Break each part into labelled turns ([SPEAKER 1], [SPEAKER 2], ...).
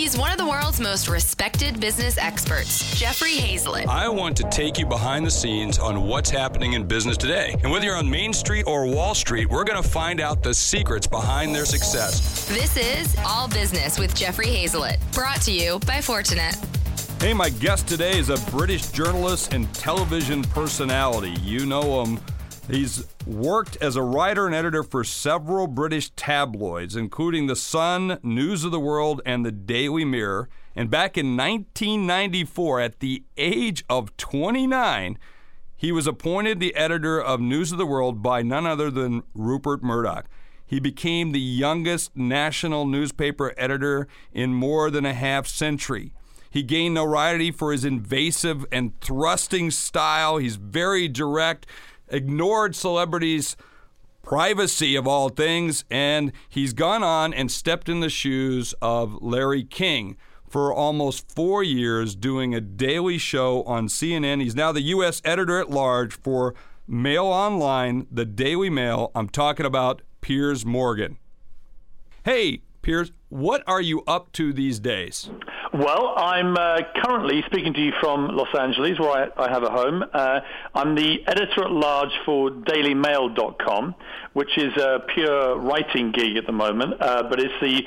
[SPEAKER 1] He's one of the world's most respected business experts, Jeffrey Hayzlett.
[SPEAKER 2] I want to take you behind the scenes on what's happening in business today. And whether you're on Main Street or Wall Street, we're going to find out the secrets behind their success.
[SPEAKER 1] This is All Business with Jeffrey Hayzlett, brought to you by Fortinet.
[SPEAKER 2] Hey, my guest today is a British journalist and television personality. You know him. He's worked as a writer and editor for several British tabloids, including The Sun, News of the World, and The Daily Mirror. And back in 1994, at the age of 29, he was appointed the editor of News of the World by none other than Rupert Murdoch. He became the youngest national newspaper editor in more than a half century. He gained notoriety for his invasive and thrusting style. He's very direct, ignored celebrities' privacy of all things, and he's gone on and stepped in the shoes of Larry King for almost four years doing a daily show on CNN. He's now the U.S. editor at large for Mail Online, the Daily Mail. I'm talking about Piers Morgan. Hey, Piers, what are you up to these days?
[SPEAKER 3] Well, I'm uh, currently speaking to you from Los Angeles, where I, I have a home. Uh, I'm the editor at large for DailyMail.com, which is a pure writing gig at the moment, uh, but it's the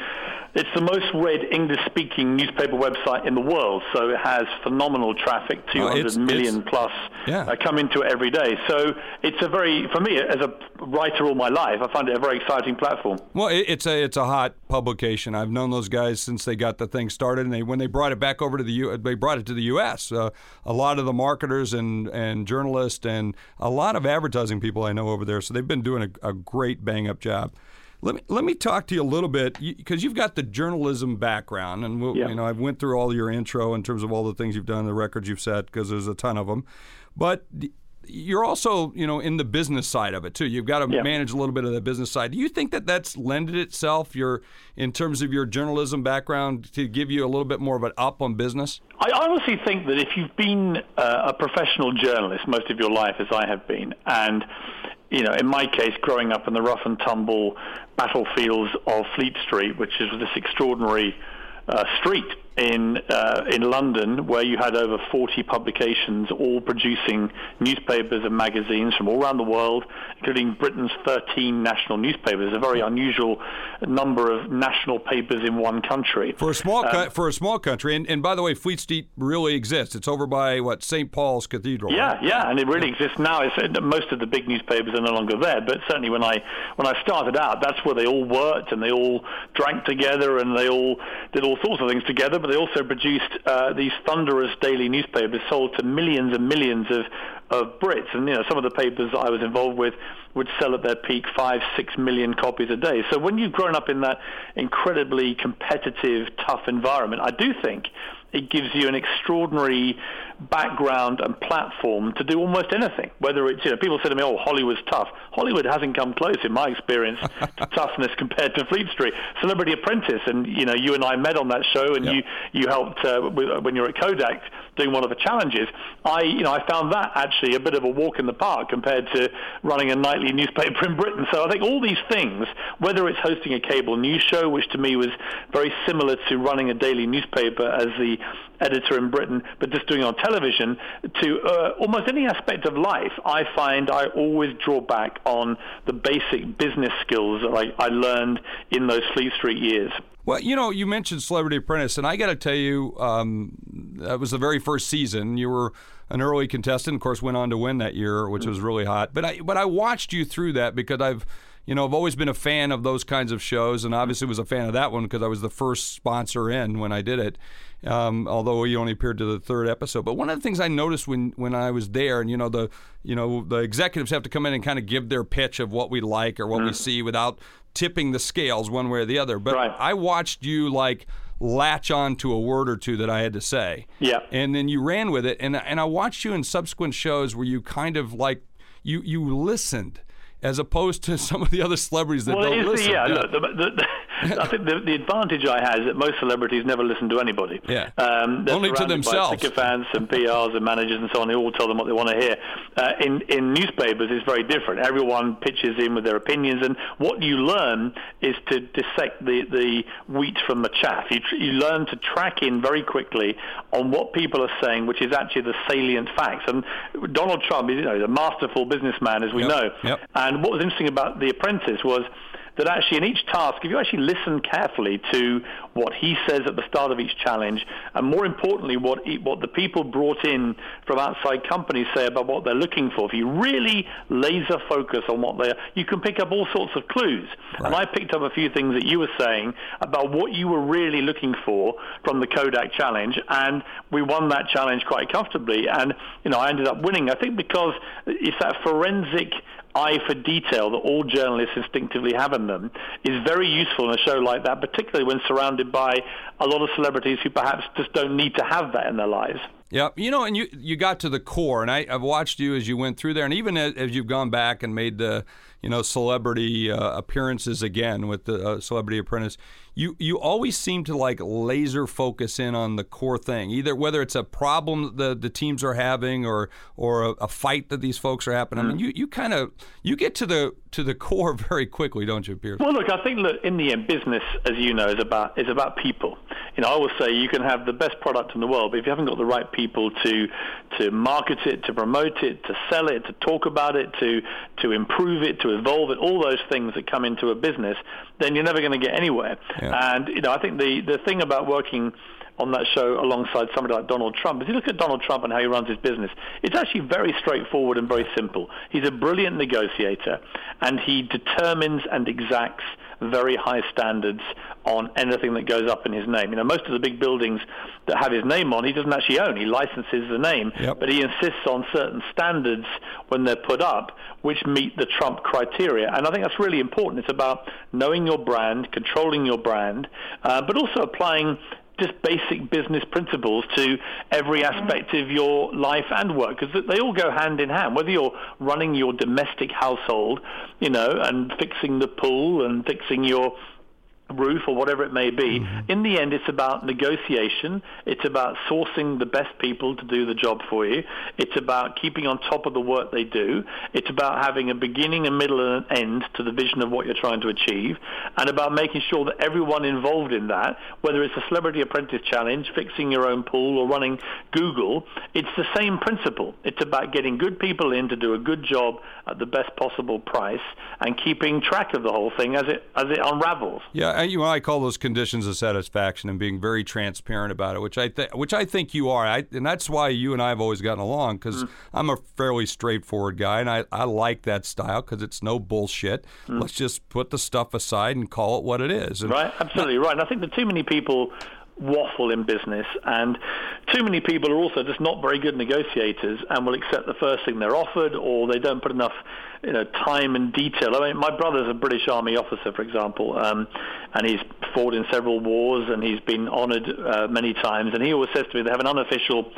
[SPEAKER 3] it's the most read English-speaking newspaper website in the world, so it has phenomenal traffic, 200 it's, million it's, plus yeah. uh, come into it every day. So it's a very, for me, as a writer all my life, I find it a very exciting platform.
[SPEAKER 2] Well, it's a it's a hot publication. I've known those guys since they got the thing started, and they when they brought it back over to the U, they brought it to the U.S. Uh, a lot of the marketers and and journalists and a lot of advertising people I know over there, so they've been doing a, a great bang up job. Let me let me talk to you a little bit because you've got the journalism background, and we'll, yeah. you know I've went through all your intro in terms of all the things you've done, the records you've set, because there's a ton of them. But you're also you know in the business side of it too. You've got to yeah. manage a little bit of the business side. Do you think that that's lended itself your in terms of your journalism background to give you a little bit more of an up on business?
[SPEAKER 3] I honestly think that if you've been uh, a professional journalist most of your life, as I have been, and you know, in my case, growing up in the rough and tumble battlefields of Fleet Street, which is this extraordinary uh, street in uh, in London, where you had over 40 publications, all producing newspapers and magazines from all around the world, including Britain's 13 national newspapers. A very unusual number of national papers in one country
[SPEAKER 2] for a small um, for a small country. And, and by the way, Fleet Street really exists. It's over by what St. Paul's Cathedral.
[SPEAKER 3] Yeah, right? yeah, and it really exists now. It's, uh, most of the big newspapers are no longer there, but certainly when I when I started out, that's where they all worked and they all drank together and they all did all sorts of things together but they also produced uh, these thunderous daily newspapers sold to millions and millions of, of Brits. And, you know, some of the papers that I was involved with would sell at their peak five, six million copies a day. So when you've grown up in that incredibly competitive, tough environment, I do think it gives you an extraordinary background and platform to do almost anything. Whether it's, you know, people say to me, oh, Hollywood's tough. Hollywood hasn't come close, in my experience, to toughness compared to Fleet Street. Celebrity Apprentice, and, you know, you and I met on that show, and yep. you, you helped uh, when you were at Kodak doing one of the challenges. I, you know, I found that actually a bit of a walk in the park compared to running a nightly newspaper in Britain. So I think all these things, whether it's hosting a cable news show, which to me was very similar to running a daily newspaper as the editor in Britain, but just doing it on television, to uh, almost any aspect of life, I find I always draw back on the basic business skills that I, I learned in those Fleet Street years.
[SPEAKER 2] Well, you know, you mentioned Celebrity Apprentice, and I got to tell you, um, that was the very first season. You were an early contestant, of course, went on to win that year, which was really hot. But I, but I watched you through that because I've, you know, I've always been a fan of those kinds of shows, and obviously was a fan of that one because I was the first sponsor in when I did it um, although he only appeared to the third episode. But one of the things I noticed when, when I was there, and you know the you know the executives have to come in and kind of give their pitch of what we like or what mm. we see without tipping the scales one way or the other. But
[SPEAKER 3] right.
[SPEAKER 2] I watched you like latch on to a word or two that I had to say.
[SPEAKER 3] Yeah.
[SPEAKER 2] And then you ran with it, and and I watched you in subsequent shows where you kind of like you you listened as opposed to some of the other celebrities that
[SPEAKER 3] well,
[SPEAKER 2] don't listen.
[SPEAKER 3] The, yeah, yeah. Look, the, the, I think the, the advantage I had is that most celebrities never listen to anybody.
[SPEAKER 2] Yeah.
[SPEAKER 3] Um, they're
[SPEAKER 2] Only to themselves.
[SPEAKER 3] sycophants and PRs and managers and so on. They all tell them what they want to hear. Uh, in in newspapers, it's very different. Everyone pitches in with their opinions, and what you learn is to dissect the the wheat from the chaff. You tr- you learn to track in very quickly on what people are saying, which is actually the salient facts. And Donald Trump is you know, a masterful businessman, as we
[SPEAKER 2] Yep.
[SPEAKER 3] know.
[SPEAKER 2] Yep.
[SPEAKER 3] And what was interesting about The Apprentice was that actually in each task, if you actually listen carefully to what he says at the start of each challenge, and more importantly, what he, what the people brought in from outside companies say about what they're looking for, if you really laser focus on what they are, you can pick up all sorts of clues. And I picked up a few things that you were saying about what you were really looking for from the Kodak challenge, and we won that challenge quite comfortably. And you know, I ended up winning. I think because it's that forensic eye for detail that all journalists instinctively have in them is very useful in a show like that, particularly when surrounded by a lot of celebrities who perhaps just don't need to have that in their lives.
[SPEAKER 2] Yeah, you know, and you you got to the core, and I, I've watched you as you went through there, and even as, as you've gone back and made the you know celebrity uh, appearances again with the uh, Celebrity Apprentice, you you always seem to like laser focus in on the core thing, either whether it's a problem that the the teams are having or or a, a fight that these folks are having. I mean, you you kind of you get to the to the core very quickly, don't you, Piers?
[SPEAKER 3] Well, look, I think look, in the end, business, as you know, is about is about people. You know, I always say you can have the best product in the world, but if you haven't got the right people to to market it, to promote it, to sell it, to talk about it, to to improve it, to evolve it, all those things that come into a business, then you're never going to get anywhere.
[SPEAKER 2] Yeah.
[SPEAKER 3] And you know, I think the the thing about working on that show alongside somebody like Donald Trump. If you look at Donald Trump and how he runs his business, it's actually very straightforward and very simple. He's a brilliant negotiator, and he determines and exacts very high standards on anything that goes up in his name. You know, most of the big buildings that have his name on, he doesn't actually own. He licenses the name,
[SPEAKER 2] Yep.
[SPEAKER 3] but he insists on certain standards when they're put up which meet the Trump criteria. And I think that's really important. It's about knowing your brand, controlling your brand, uh, but also applying just basic business principles to every mm-hmm. aspect of your life and work because they all go hand in hand. Whether you're running your domestic household you know and fixing the pool and fixing your roof or whatever it may be. Mm-hmm. In the end, it's about negotiation. It's about sourcing the best people to do the job for you. It's about keeping on top of the work they do. It's about having a beginning, a middle, and an end to the vision of what you're trying to achieve, and about making sure that everyone involved in that, whether it's a Celebrity Apprentice Challenge, fixing your own pool, or running Google, it's the same principle. It's about getting good people in to do a good job at the best possible price and keeping track of the whole thing as it as it unravels.
[SPEAKER 2] Yeah, I, you know, I call those conditions of satisfaction and being very transparent about it, which I think, which I think you are, I, and that's why you and I have always gotten along because mm. I'm a fairly straightforward guy, and I, I like that style because it's no bullshit. Mm. Let's just put the stuff aside and call it what it is. And
[SPEAKER 3] Right, absolutely right. And I think that too many people waffle in business, and too many people are also just not very good negotiators and will accept the first thing they're offered, or they don't put enough, you know, time and detail. I mean, my brother's a British Army officer, for example, um, and he's fought in several wars, and he's been honoured uh, many times. And he always says to me, they have an unofficial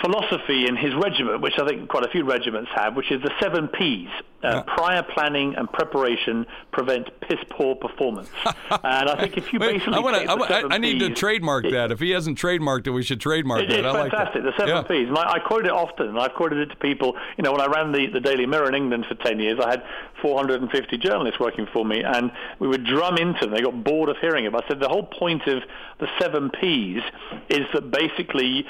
[SPEAKER 3] philosophy in his regiment, which I think quite a few regiments have, which is the seven P's. Uh, Prior planning and preparation prevent piss poor performance. and I think if you
[SPEAKER 2] Wait,
[SPEAKER 3] basically
[SPEAKER 2] I, wanna, I, I- need to trademark
[SPEAKER 3] it-
[SPEAKER 2] that. If he hasn't trademarked it, we should trademark
[SPEAKER 3] it-
[SPEAKER 2] that.
[SPEAKER 3] It's
[SPEAKER 2] I like
[SPEAKER 3] fantastic.
[SPEAKER 2] that.
[SPEAKER 3] The seven
[SPEAKER 2] Yeah.
[SPEAKER 3] P's. And I, I quote it often, and I've quoted it to people. You know, when I ran the, the Daily Mirror in England for 10 years, I had 450 journalists working for me, and we would drum into them. They got bored of hearing it. I said the whole point of the seven P's is that basically,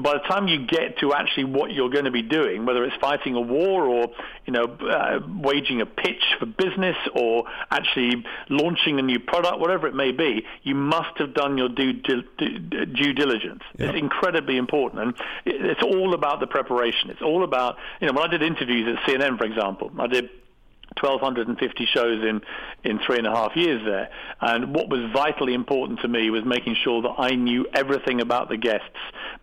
[SPEAKER 3] by the time you get to actually what you're going to be doing, whether it's fighting a war or, you know, uh, Uh, waging a pitch for business or actually launching a new product, whatever it may be, you must have done your due, due, due diligence. It's incredibly important. And it's all about the preparation. It's all about, you know, when I did interviews at CNN, for example, I did 1,250 shows in, in three and a half years there. And what was vitally important to me was making sure that I knew everything about the guests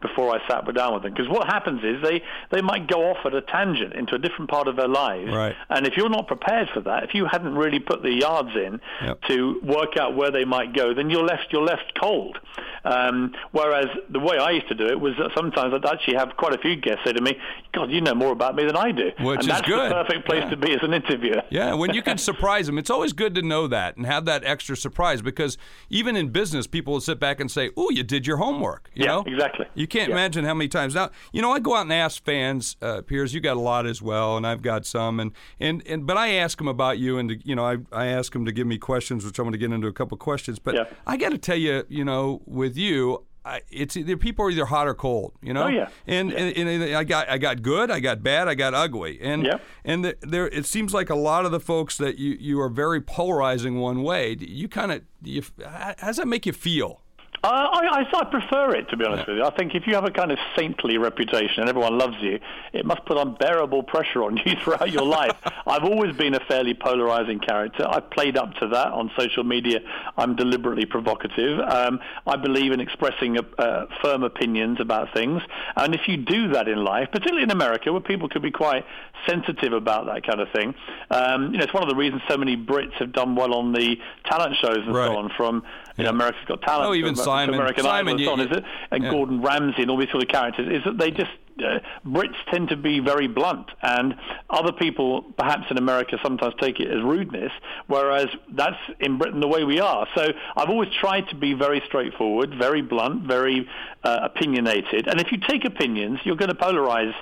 [SPEAKER 3] before I sat down with them. Because what happens is they, they might go off at a tangent into a different part of their lives.
[SPEAKER 2] Right.
[SPEAKER 3] And if you're not prepared for that, if you hadn't really put the yards in
[SPEAKER 2] Yep.
[SPEAKER 3] to work out where they might go, then you're left, you're left cold. Um, whereas the way I used to do it was that sometimes I'd actually have quite a few guests say to me, "God, you know more about me than I do,"
[SPEAKER 2] which
[SPEAKER 3] and
[SPEAKER 2] is
[SPEAKER 3] that's
[SPEAKER 2] good.
[SPEAKER 3] the perfect place
[SPEAKER 2] yeah.
[SPEAKER 3] to be as an interviewer.
[SPEAKER 2] Yeah, when you can surprise them, it's always good to know that and have that extra surprise because even in business, people will sit back and say, "Oh, you did your homework." You
[SPEAKER 3] yeah,
[SPEAKER 2] know?
[SPEAKER 3] exactly.
[SPEAKER 2] You can't
[SPEAKER 3] yeah.
[SPEAKER 2] imagine how many times now. You know, I go out and ask fans, uh, Piers. You got a lot as well, and I've got some, and and, and but I ask them about you, and you know, I I ask them to give me questions, which I'm going to get into a couple questions. But
[SPEAKER 3] yeah.
[SPEAKER 2] I got to tell you, you know, with you. I, it's either people are either hot or cold, you know.
[SPEAKER 3] Oh yeah.
[SPEAKER 2] And,
[SPEAKER 3] yeah.
[SPEAKER 2] and, and I got I got good, I got bad, I got ugly, and
[SPEAKER 3] yeah.
[SPEAKER 2] and the, there it seems like a lot of the folks that you you are very polarizing one way. You kind of you how does that make you feel?
[SPEAKER 3] Uh, I, I, I, prefer it, to be honest yeah. with you. I think if you have a kind of saintly reputation and everyone loves you, it must put unbearable pressure on you throughout your life. I've always been a fairly polarizing character. I've played up to that on social media. I'm deliberately provocative. Um, I believe in expressing uh, firm opinions about things. And if you do that in life, particularly in America, where people could be quite sensitive about that kind of thing, um, you know, it's one of the reasons so many Brits have done well on the talent shows and
[SPEAKER 2] right.
[SPEAKER 3] so on, from you know, America's Got Talent.
[SPEAKER 2] Oh, even Simon,
[SPEAKER 3] American
[SPEAKER 2] Simon,
[SPEAKER 3] Idol,
[SPEAKER 2] you,
[SPEAKER 3] and, so on, is it? and
[SPEAKER 2] yeah.
[SPEAKER 3] Gordon Ramsay and all these sort of characters. Is that they just uh, Brits tend to be very blunt, and other people, perhaps in America, sometimes take it as rudeness. Whereas that's in Britain the way we are. So I've always tried to be very straightforward, very blunt, very uh, opinionated. And if you take opinions, you're going to polarize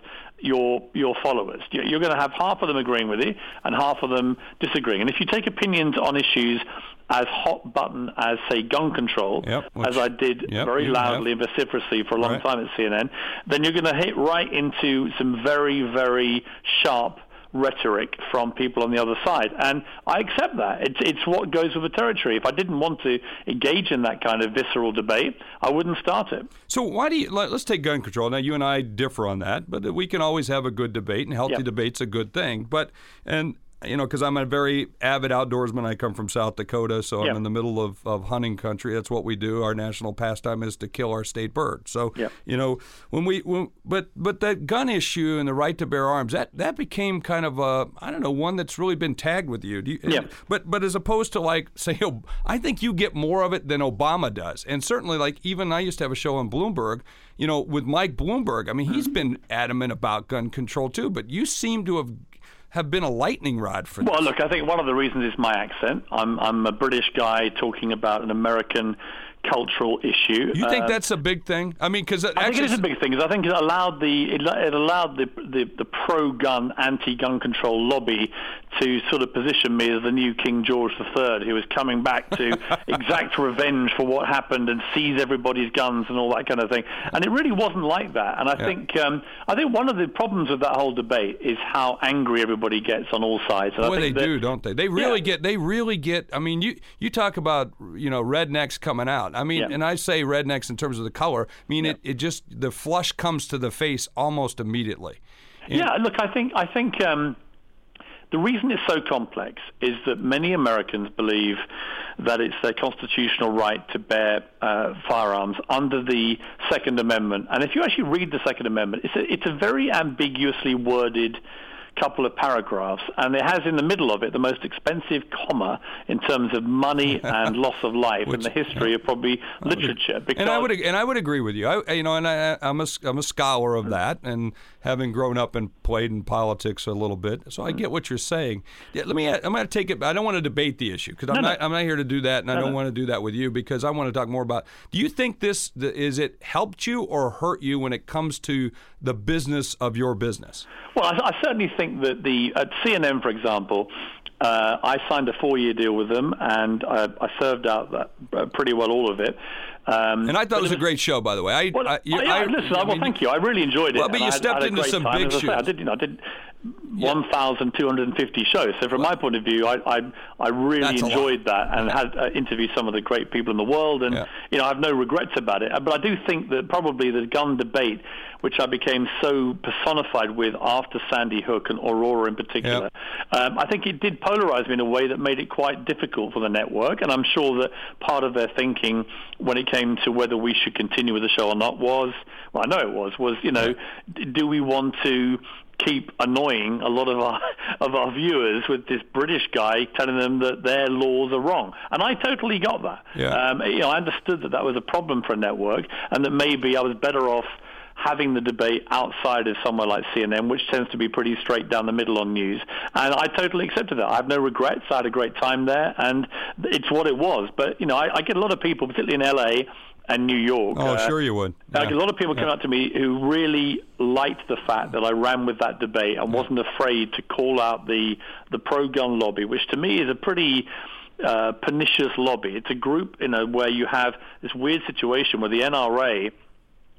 [SPEAKER 3] your your followers. You're going to have half of them agreeing with you and half of them disagreeing. And if you take opinions on issues as hot button as, say, gun control,
[SPEAKER 2] yep, which,
[SPEAKER 3] as I did
[SPEAKER 2] yep,
[SPEAKER 3] very loudly
[SPEAKER 2] have.
[SPEAKER 3] and vociferously for a long
[SPEAKER 2] right.
[SPEAKER 3] time at CNN, then you're going to hit right into some very, very sharp rhetoric from people on the other side. And I accept that. It's, it's what goes with the territory. If I didn't want to engage in that kind of visceral debate, I wouldn't start it.
[SPEAKER 2] So why do you, let's take gun control. Now, you and I differ on that, but we can always have a good debate, and healthy
[SPEAKER 3] Yep.
[SPEAKER 2] debate's a good thing. But, and, you know, because I'm a very avid outdoorsman. I come from South Dakota, so
[SPEAKER 3] Yeah.
[SPEAKER 2] I'm in the middle of, of hunting country. That's what we do. Our national pastime is to kill our state bird. So,
[SPEAKER 3] Yeah.
[SPEAKER 2] you know, when we, when, but but that gun issue and the right to bear arms, that that became kind of a, I don't know, one that's really been tagged with you. Do you
[SPEAKER 3] Yeah.
[SPEAKER 2] But but as opposed to like say, Ob- I think you get more of it than Obama does, and certainly like even I used to have a show on Bloomberg. You know, with Mike Bloomberg. I mean, he's
[SPEAKER 3] Mm-hmm.
[SPEAKER 2] been adamant about gun control too, but you seem to have have been a lightning rod for
[SPEAKER 3] Well, look, I think one of the reasons is my accent. I'm, I'm a British guy talking about an American cultural issue.
[SPEAKER 2] You think
[SPEAKER 3] Um,
[SPEAKER 2] that's a big thing? I mean, because
[SPEAKER 3] I think it is a big thing because I think it allowed the it, allowed the the, the pro-gun, anti-gun control lobby to sort of position me as the new King George III, who was coming back to exact revenge for what happened and seize everybody's guns and all that kind of thing. And it really wasn't like that. And I
[SPEAKER 2] Yeah.
[SPEAKER 3] think um, I think one of the problems with that whole debate is how angry everybody gets on all sides. And
[SPEAKER 2] Boy, they
[SPEAKER 3] that-
[SPEAKER 2] do, don't they? They really
[SPEAKER 3] Yeah.
[SPEAKER 2] get. They really get. I mean, you you talk about you know rednecks coming out. I mean,
[SPEAKER 3] Yeah.
[SPEAKER 2] and I say rednecks in terms of the color. I mean, it, it just the flush comes to the face almost immediately.
[SPEAKER 3] Yeah, look, I think I think um, the reason it's so complex is that many Americans believe that it's their constitutional right to bear uh, firearms under the Second Amendment. And if you actually read the Second Amendment, it's a, it's a very ambiguously worded couple of paragraphs, and it has in the middle of it the most expensive comma in terms of money and loss of life in the history of probably literature. Because
[SPEAKER 2] And I would and I would agree with you. I you know, and I, I'm a I'm a scholar of that, and having grown up and played in politics a little bit, so I mm. get what you're saying. Yeah, let me. I'm going to take it. I don't want to debate the issue because I'm
[SPEAKER 3] No, no.
[SPEAKER 2] not I'm not here to do that, and I don't
[SPEAKER 3] no.
[SPEAKER 2] want to do that with you because I want to talk more about. Do you think this is it helped you or hurt you when it comes to the business of your business?
[SPEAKER 3] Well, I, I certainly think that the at CNN, for example, uh, I signed a four-year deal with them, and I, I served out that, uh, pretty well all of it. Um,
[SPEAKER 2] And I thought it was a great show, by the way. I,
[SPEAKER 3] Well,
[SPEAKER 2] I, you-
[SPEAKER 3] oh, yeah,
[SPEAKER 2] I-
[SPEAKER 3] listen,
[SPEAKER 2] I
[SPEAKER 3] well,
[SPEAKER 2] mean,
[SPEAKER 3] thank you. I really enjoyed it.
[SPEAKER 2] Well, but you stepped into some
[SPEAKER 3] time.
[SPEAKER 2] big
[SPEAKER 3] As I did, you know, I did 1,250 shows. So from my point of view, I I, I really
[SPEAKER 2] That's
[SPEAKER 3] enjoyed that and had uh, interviewed some of the great people in the world, and
[SPEAKER 2] Yeah.
[SPEAKER 3] you know, I have no regrets about it. But I do think that probably the gun debate, which I became so personified with after Sandy Hook and Aurora in particular, um, I think it did polarize me in a way that made it quite difficult for the network. And I'm sure that part of their thinking when it came to whether we should continue with the show or not was, well, I know it was, was you know, do we want to keep annoying a lot of our of our viewers with this British guy telling them that their laws are wrong. And I totally got that.
[SPEAKER 2] Yeah.
[SPEAKER 3] Um, you know, I understood that that was a problem for a network, and that maybe I was better off having the debate outside of somewhere like CNN, which tends to be pretty straight down the middle on news. And I totally accepted that. I have no regrets. I had a great time there, and it's what it was. But you know, I, I get a lot of people, particularly in LA and New York.
[SPEAKER 2] Oh, uh, sure you would.
[SPEAKER 3] Yeah. Like a lot of people yeah. come up to me who really liked the fact that I ran with that debate and wasn't afraid to call out the the pro-gun lobby, which to me is a pretty uh, pernicious lobby. It's a group, you know, where you have this weird situation where the NRA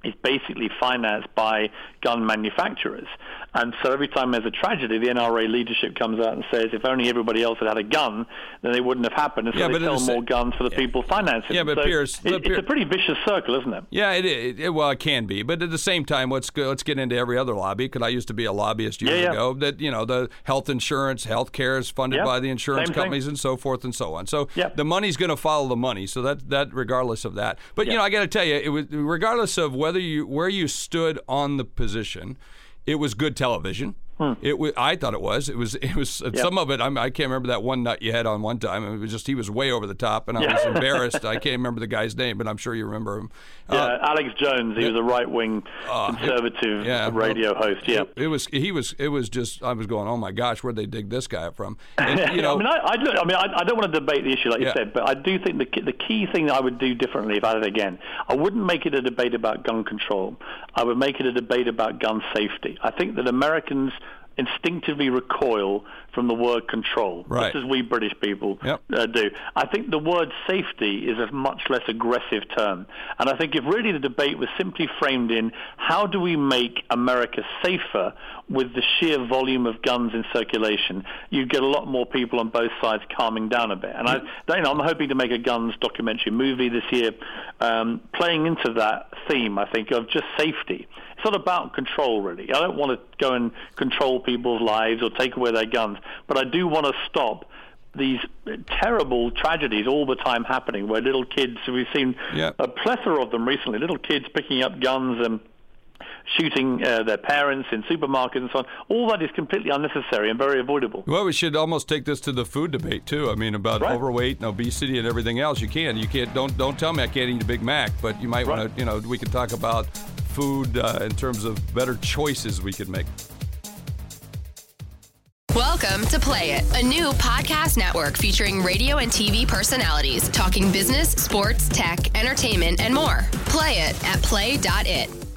[SPEAKER 3] is basically financed by gun manufacturers. And so every time there's a tragedy, the NRA leadership comes out and says, if only everybody else had had a gun, then it wouldn't have happened. And so yeah, they sell more guns for the yeah. people financing
[SPEAKER 2] Yeah, but
[SPEAKER 3] so
[SPEAKER 2] Piers,
[SPEAKER 3] it, it's a pretty vicious circle, isn't it?
[SPEAKER 2] Yeah, it, it, it, well, it can be. But at the same time, let's go, let's get into every other lobby because I used to be a lobbyist years
[SPEAKER 3] yeah,
[SPEAKER 2] ago. That you know, the health insurance, health care is funded by the insurance
[SPEAKER 3] same
[SPEAKER 2] companies
[SPEAKER 3] thing.
[SPEAKER 2] and so forth and so on. So the money's going to follow the money. So that that regardless of that. But you know, I got to tell you, it was regardless of whether you where you stood on the position, it was good television. Hmm. It was. I thought it was. It was. It was. Yep. Some of it. I'm, I can not remember that one nut you had on one time. It was just he was way over the top, and I yeah. was embarrassed. I can't remember the guy's name, but I'm sure you remember him.
[SPEAKER 3] Yeah, uh, Alex Jones. He yeah. was a right wing uh, conservative yeah, radio well, host. Yeah,
[SPEAKER 2] it, it, was. He was. It was just. I was going. Oh my gosh, where'd they dig this guy up from? And, you know.
[SPEAKER 3] I mean, I, I, I mean, I, I, don't want to debate the issue like you said, but I do think the the key thing that I would do differently if I did it again, I wouldn't make it a debate about gun control. I would make it a debate about gun safety. I think that Americans instinctively recoil from the word control,
[SPEAKER 2] right.
[SPEAKER 3] just as we British people
[SPEAKER 2] yep.
[SPEAKER 3] uh, do. I think the word safety is a much less aggressive term. And I think if really the debate was simply framed in how do we make America safer with the sheer volume of guns in circulation, you'd get a lot more people on both sides calming down a bit. And I, you know, I'm hoping to make a guns documentary movie this year, um, playing into that theme, I think, of just safety. It's not about control, really. I don't want to go and control people's lives or take away their guns, but I do want to stop these terrible tragedies all the time happening where little kids, we've seen
[SPEAKER 2] yeah.
[SPEAKER 3] a plethora of them recently, little kids picking up guns and shooting uh, their parents in supermarkets and so on. All that is completely unnecessary and very avoidable.
[SPEAKER 2] Well, we should almost take this to the food debate too. I mean, about
[SPEAKER 3] right.
[SPEAKER 2] overweight and obesity and everything else. You can, you can't. Don't don't tell me I can't eat a Big Mac, but you might right. want to. You know, we can talk about food uh, in terms of better choices we could make.
[SPEAKER 1] Welcome to Play It, a new podcast network featuring radio and TV personalities talking business, sports, tech, entertainment, and more. Play it at play.it.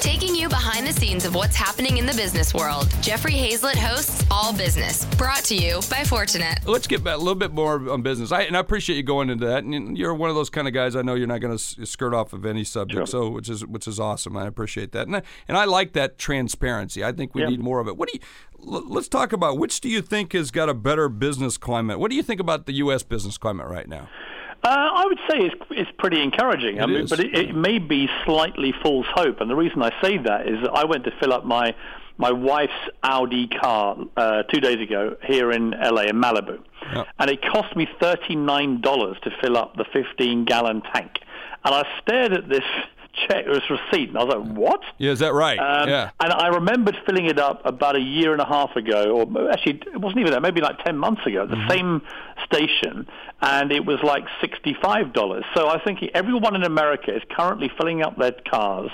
[SPEAKER 1] Taking you behind the scenes of what's happening in the business world, Jeffrey Hayzlett hosts All Business, brought to you by Fortinet.
[SPEAKER 2] Let's get back a little bit more on business. I, and I appreciate you going into that. And you're one of those kind of guys. I know you're not going to skirt off of any subject,
[SPEAKER 3] sure.
[SPEAKER 2] so which is which is awesome. I appreciate that, and I, and I like that transparency. I think we
[SPEAKER 3] yeah.
[SPEAKER 2] need more of it. What do you? Let's talk about which do you think has got a better business climate? What do you think about the U.S. business climate right now?
[SPEAKER 3] Uh, I would say it's, it's pretty encouraging.
[SPEAKER 2] It
[SPEAKER 3] I mean,
[SPEAKER 2] is.
[SPEAKER 3] but it, it may be slightly false hope. And the reason I say that is that I went to fill up my my wife's Audi car uh, two days ago here in LA in Malibu,
[SPEAKER 2] yep.
[SPEAKER 3] and it cost me thirty nine dollars to fill up the fifteen gallon tank. And I stared at this check, this receipt, and I was like, "What?"
[SPEAKER 2] Yeah, is that right?
[SPEAKER 3] Um,
[SPEAKER 2] yeah.
[SPEAKER 3] And I remembered filling it up about a year and a half ago, or actually, it wasn't even that, maybe like ten months ago, at the
[SPEAKER 2] Mm-hmm.
[SPEAKER 3] same station, and it was like sixty-five dollars. So I think everyone in America is currently filling up their cars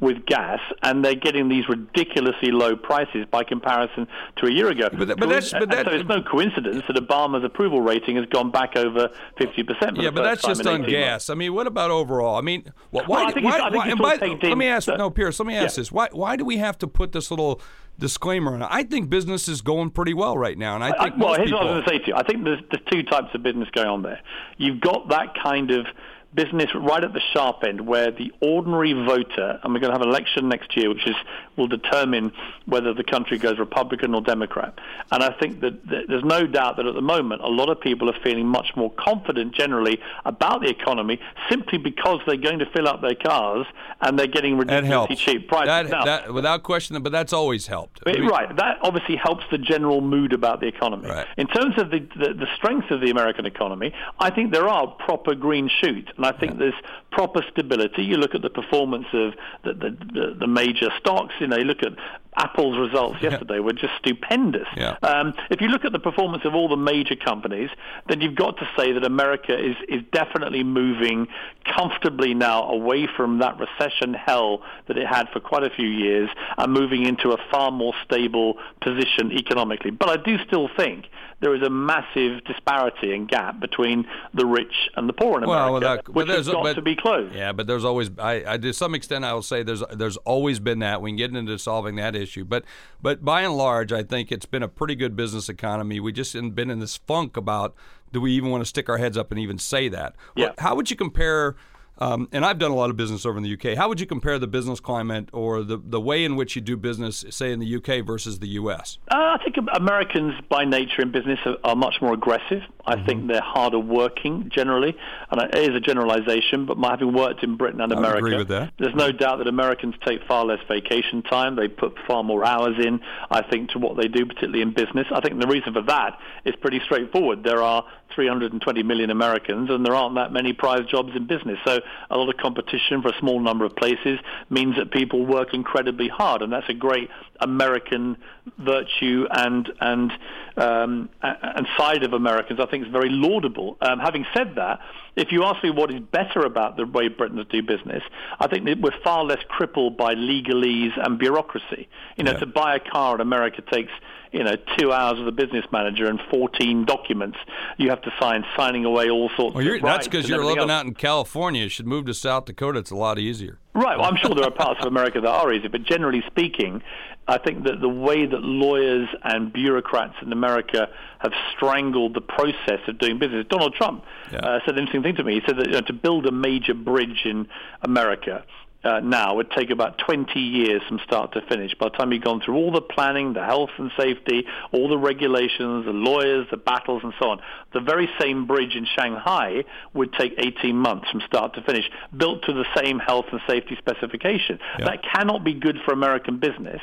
[SPEAKER 3] with gas, and they're getting these ridiculously low prices by comparison to a year ago.
[SPEAKER 2] But that- but that's- but that-
[SPEAKER 3] so it's no coincidence that Obama's approval rating has gone back over fifty percent.
[SPEAKER 2] Yeah, but that's just on gas. I mean, what about overall? I mean, why?
[SPEAKER 3] Well, I think
[SPEAKER 2] why,
[SPEAKER 3] I
[SPEAKER 2] why- and by, let
[SPEAKER 3] in
[SPEAKER 2] me ask.
[SPEAKER 3] that-
[SPEAKER 2] No, Piers. Let me ask
[SPEAKER 3] Yeah.
[SPEAKER 2] this. Why? Why do we have to put this little disclaimer on it? I think business is going pretty well right now, and I think
[SPEAKER 3] I, well, here's
[SPEAKER 2] people.
[SPEAKER 3] what I was going to say to you. I think there's, there's two types of business going on there. You've got that kind of business right at the sharp end where the ordinary voter, and we're going to have an election next year, which is will determine whether the country goes Republican or Democrat. And I think that, there's no doubt that at the moment a lot of people are feeling much more confident generally about the economy simply because they're going to fill up their cars and they're getting ridiculously cheap prices.
[SPEAKER 2] That,
[SPEAKER 3] Now,
[SPEAKER 2] that, without question, but that's always helped.
[SPEAKER 3] but-
[SPEAKER 2] I mean,
[SPEAKER 3] right. That obviously helps the general mood about the economy.
[SPEAKER 2] Right.
[SPEAKER 3] In terms of the, the, the strength of the American economy, I think there are proper green shoots. And I think yeah. there's proper stability. You look at the performance of the, the, the, the major stocks. You know, you look at Apple's results yesterday yeah. were just stupendous.
[SPEAKER 2] Yeah.
[SPEAKER 3] Um, if you look at the performance of all the major companies, then you've got to say that America is, is definitely moving comfortably now away from that recession hell that it had for quite a few years and moving into a far more stable position economically. But I do still think there is a massive disparity and gap between the rich and the poor in America, well, that, which has got but, to be closed.
[SPEAKER 2] Yeah, but there's always, I, I, to some extent, I will say there's there's always been that. We can get into solving that issue, but but by and large, I think it's been a pretty good business economy. We just been in this funk about do we even want to stick our heads up and even say that?
[SPEAKER 3] Yeah.
[SPEAKER 2] How would you compare? Um, and I've done a lot of business over in the UK. How would you compare the business climate or the, the way in which you do business, say, in the UK versus the US?
[SPEAKER 3] Uh, I think Americans, by nature in business, are, are much more aggressive. I mm-hmm. think they're harder working generally. And it is a generalization, but my having worked in Britain and America,
[SPEAKER 2] agree with that.
[SPEAKER 3] there's no doubt that Americans take far less vacation time. They put far more hours in, I think, to what they do, particularly in business. I think the reason for that is pretty straightforward. There are 320 million Americans, and there aren't that many prize jobs in business. So a lot of competition for a small number of places means that people work incredibly hard, and that's a great American virtue and and um, and side of Americans. I think is very laudable. Um, having said that, if you ask me what is better about the way Britons do business, I think that we're far less crippled by legalese and bureaucracy. You know, yeah. to buy a car in America takes you know, two hours of the business manager and 14 documents you have to sign, signing away all sorts
[SPEAKER 2] well,
[SPEAKER 3] of
[SPEAKER 2] That's because you're living
[SPEAKER 3] else.
[SPEAKER 2] out in California. You should move to South Dakota. It's a lot easier.
[SPEAKER 3] Right. Well, I'm sure there are parts of America that are easy, but generally speaking, I think that the way that lawyers and bureaucrats in America have strangled the process of doing business. Donald Trump yeah. uh, said an interesting thing to me. He said that you know, to build a major bridge in America, uh, now would take about 20 years from start to finish. By the time you've gone through all the planning, the health and safety, all the regulations, the lawyers, the battles, and so on, the very same bridge in Shanghai would take 18 months from start to finish, built to the same health and safety specification. Yeah. That cannot be good for American business,